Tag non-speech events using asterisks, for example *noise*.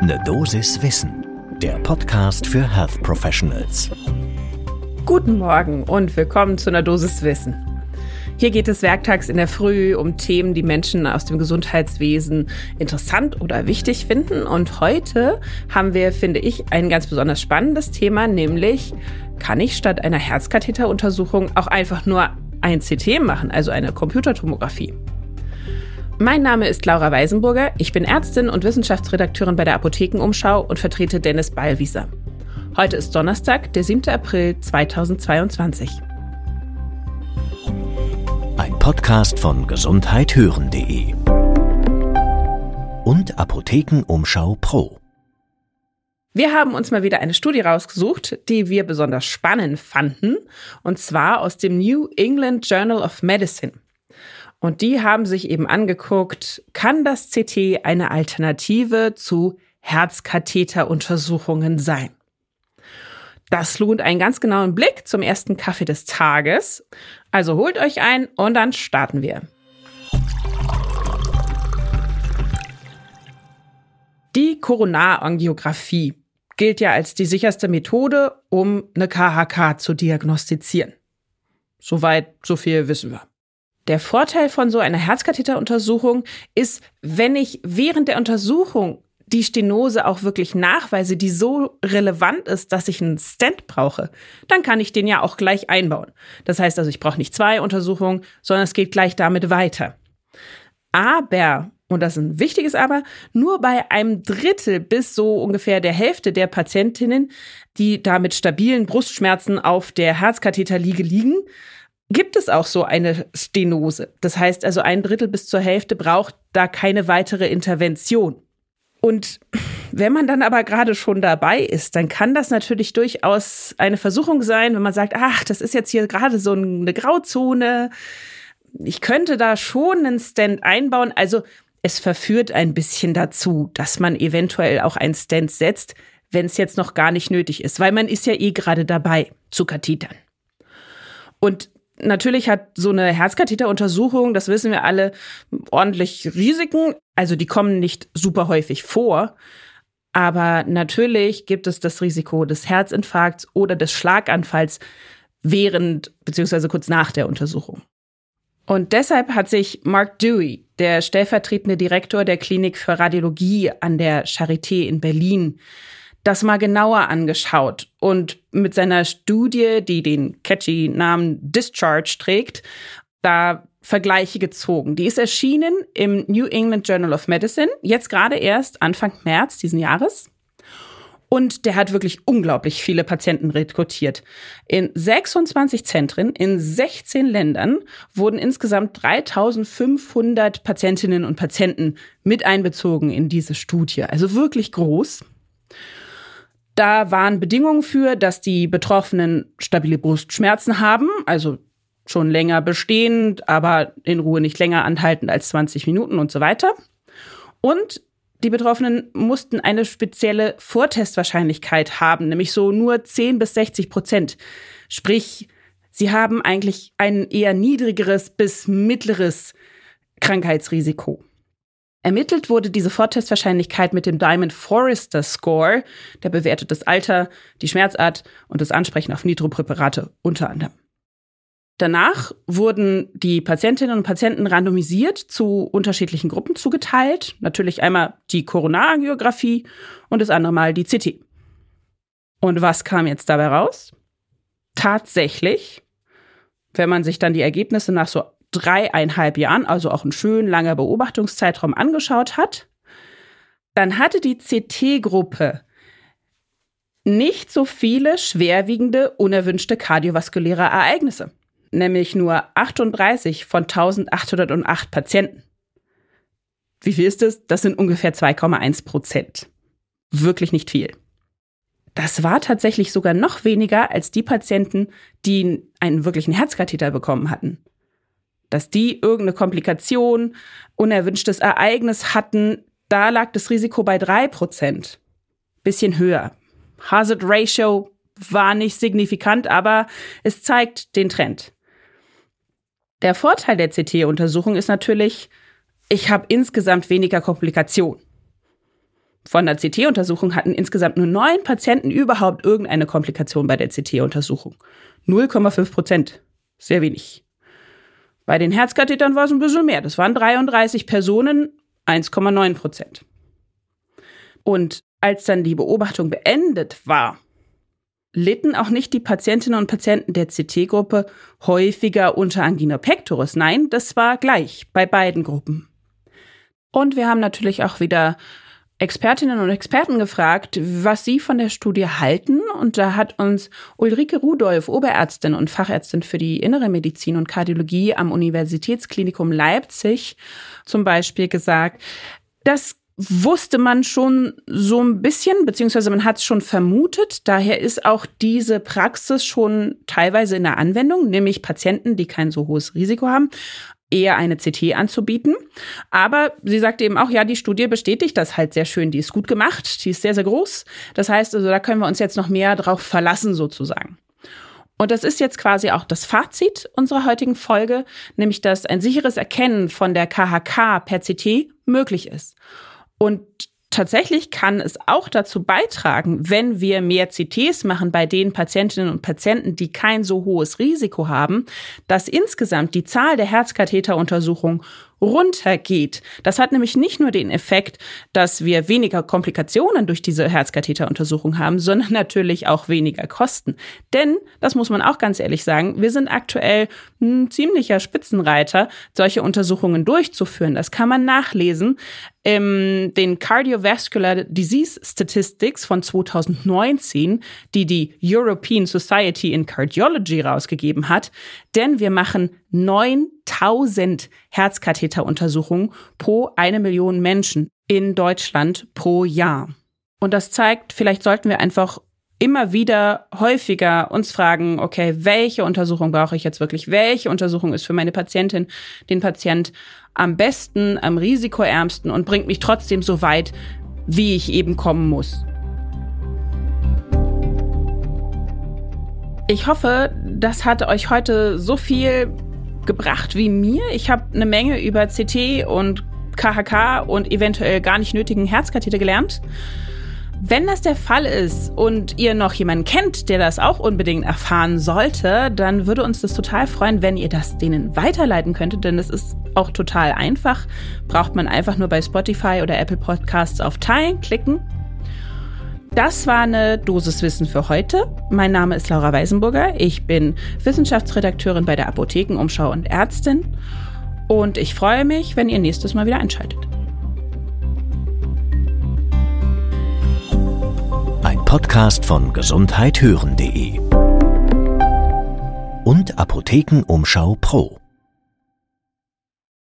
Ne Dosis Wissen, der Podcast für Health Professionals. Guten Morgen und willkommen zu einer Dosis Wissen. Hier geht es werktags in der Früh um Themen, die Menschen aus dem Gesundheitswesen interessant oder wichtig finden. Und heute haben wir, finde ich, ein ganz besonders spannendes Thema, nämlich kann ich statt einer Herzkatheteruntersuchung auch einfach nur ein CT machen, also eine Computertomographie. Mein Name ist Laura Weisenburger. Ich bin Ärztin und Wissenschaftsredakteurin bei der Apothekenumschau und vertrete Dennis Ballwieser. Heute ist Donnerstag, der 7. April 2022. Ein Podcast von gesundheithören.de und Apothekenumschau Pro. Wir haben uns mal wieder eine Studie rausgesucht, die wir besonders spannend fanden, und zwar aus dem New England Journal of Medicine. Und die haben sich eben angeguckt, kann das CT eine Alternative zu Herzkatheteruntersuchungen sein? Das lohnt einen ganz genauen Blick zum ersten Kaffee des Tages. Also holt euch ein und dann starten wir. Die Koronarangiographie gilt ja als die sicherste Methode, um eine KHK zu diagnostizieren. Soweit, so viel wissen wir. Der Vorteil von so einer Herzkatheteruntersuchung ist, wenn ich während der Untersuchung die Stenose auch wirklich nachweise, die so relevant ist, dass ich einen Stent brauche, dann kann ich den ja auch gleich einbauen. Das heißt also, ich brauche nicht zwei Untersuchungen, sondern es geht gleich damit weiter. Aber, und das ist ein wichtiges Aber, nur bei einem Drittel bis so ungefähr der Hälfte der Patientinnen, die da mit stabilen Brustschmerzen auf der Herzkatheterliege liegen, gibt es auch so eine Stenose. Das heißt also, ein Drittel bis zur Hälfte braucht da keine weitere Intervention. Und wenn man dann aber gerade schon dabei ist, dann kann das natürlich durchaus eine Versuchung sein, wenn man sagt, ach, das ist jetzt hier gerade so eine Grauzone. Ich könnte da schon einen Stand einbauen. Also es verführt ein bisschen dazu, dass man eventuell auch einen Stand setzt, wenn es jetzt noch gar nicht nötig ist, weil man ist ja eh gerade dabei zu Kathetern. Und Natürlich hat so eine Herzkatheteruntersuchung, das wissen wir alle, ordentlich Risiken. Also die kommen nicht super häufig vor. Aber natürlich gibt es das Risiko des Herzinfarkts oder des Schlaganfalls während bzw. kurz nach der Untersuchung. Und deshalb hat sich Mark Dewey, der stellvertretende Direktor der Klinik für Radiologie an der Charité in Berlin, das mal genauer angeschaut und mit seiner Studie, die den catchy Namen Discharge trägt, da Vergleiche gezogen. Die ist erschienen im New England Journal of Medicine, jetzt gerade erst Anfang März diesen Jahres. Und der hat wirklich unglaublich viele Patienten rekrutiert. In 26 Zentren in 16 Ländern wurden insgesamt 3500 Patientinnen und Patienten mit einbezogen in diese Studie. Also wirklich groß. Da waren Bedingungen für, dass die Betroffenen stabile Brustschmerzen haben, also schon länger bestehend, aber in Ruhe nicht länger anhaltend als 20 Minuten und so weiter. Und die Betroffenen mussten eine spezielle Vortestwahrscheinlichkeit haben, nämlich so nur 10 bis 60 Prozent. Sprich, sie haben eigentlich ein eher niedrigeres bis mittleres Krankheitsrisiko. Ermittelt wurde diese Vortestwahrscheinlichkeit mit dem Diamond Forrester Score, der bewertet das Alter, die Schmerzart und das Ansprechen auf Nitropräparate unter anderem. Danach wurden die Patientinnen und Patienten randomisiert zu unterschiedlichen Gruppen zugeteilt. Natürlich einmal die Koronarangiographie und das andere Mal die CT. Und was kam jetzt dabei raus? Tatsächlich, wenn man sich dann die Ergebnisse nach so dreieinhalb Jahren, also auch ein schön langer Beobachtungszeitraum angeschaut hat, dann hatte die CT-Gruppe nicht so viele schwerwiegende, unerwünschte kardiovaskuläre Ereignisse, nämlich nur 38 von 1808 Patienten. Wie viel ist das? Das sind ungefähr 2,1 Prozent. Wirklich nicht viel. Das war tatsächlich sogar noch weniger als die Patienten, die einen wirklichen Herzkatheter bekommen hatten dass die irgendeine Komplikation, unerwünschtes Ereignis hatten, da lag das Risiko bei drei Prozent. Bisschen höher. Hazard Ratio war nicht signifikant, aber es zeigt den Trend. Der Vorteil der CT-Untersuchung ist natürlich, ich habe insgesamt weniger Komplikationen. von der CT-Untersuchung hatten insgesamt nur neun Patienten überhaupt irgendeine Komplikation bei der CT-Untersuchung. 0,5 Prozent. Sehr wenig. Bei den Herzkathetern war es ein bisschen mehr. Das waren 33 Personen, 1,9 Prozent. Und als dann die Beobachtung beendet war, litten auch nicht die Patientinnen und Patienten der CT-Gruppe häufiger unter Angina pectoris. Nein, das war gleich bei beiden Gruppen. Und wir haben natürlich auch wieder Expertinnen und Experten gefragt, was sie von der Studie halten. Und da hat uns Ulrike Rudolf, Oberärztin und Fachärztin für die Innere Medizin und Kardiologie am Universitätsklinikum Leipzig zum Beispiel gesagt, das wusste man schon so ein bisschen, beziehungsweise man hat es schon vermutet. Daher ist auch diese Praxis schon teilweise in der Anwendung, nämlich Patienten, die kein so hohes Risiko haben, eher eine CT anzubieten. Aber sie sagte eben auch, ja, die Studie bestätigt das halt sehr schön. Die ist gut gemacht, die ist sehr, sehr groß. Das heißt also, da können wir uns jetzt noch mehr drauf verlassen sozusagen. Und das ist jetzt quasi auch das Fazit unserer heutigen Folge, nämlich dass ein sicheres Erkennen von der KHK per CT möglich ist. Und tatsächlich kann es auch dazu beitragen, wenn wir mehr CTs machen bei den Patientinnen und Patienten, die kein so hohes Risiko haben, dass insgesamt die Zahl der Herzkatheteruntersuchungen runtergeht. Das hat nämlich nicht nur den Effekt, dass wir weniger Komplikationen durch diese Herzkatheteruntersuchung haben, sondern *laughs* natürlich auch weniger Kosten. Denn, das muss man auch ganz ehrlich sagen, wir sind aktuell ein ziemlicher Spitzenreiter, solche Untersuchungen durchzuführen. Das kann man nachlesen in den Cardiovascular Disease Statistics von 2019, die die European Society in Cardiology rausgegeben hat. Denn wir machen 9000 Herzkatheteruntersuchungen pro eine Million Menschen in Deutschland pro Jahr. Und das zeigt, vielleicht sollten wir einfach immer wieder häufiger uns fragen, okay, welche Untersuchung brauche ich jetzt wirklich? Welche Untersuchung ist für meine Patientin, den Patient am besten, am risikoärmsten und bringt mich trotzdem so weit, wie ich eben kommen muss? Ich hoffe, das hat euch heute so viel gebracht wie mir. Ich habe eine Menge über CT und KHK und eventuell gar nicht nötigen Herzkatheter gelernt. Wenn das der Fall ist und ihr noch jemanden kennt, der das auch unbedingt erfahren sollte, dann würde uns das total freuen, wenn ihr das denen weiterleiten könntet, denn es ist auch total einfach. Braucht man einfach nur bei Spotify oder Apple Podcasts auf Teilen klicken das war eine Dosiswissen für heute. Mein Name ist Laura Weisenburger. Ich bin Wissenschaftsredakteurin bei der Apothekenumschau und Ärztin. Und ich freue mich, wenn ihr nächstes Mal wieder einschaltet. Ein Podcast von gesundheithören.de und Apothekenumschau Pro.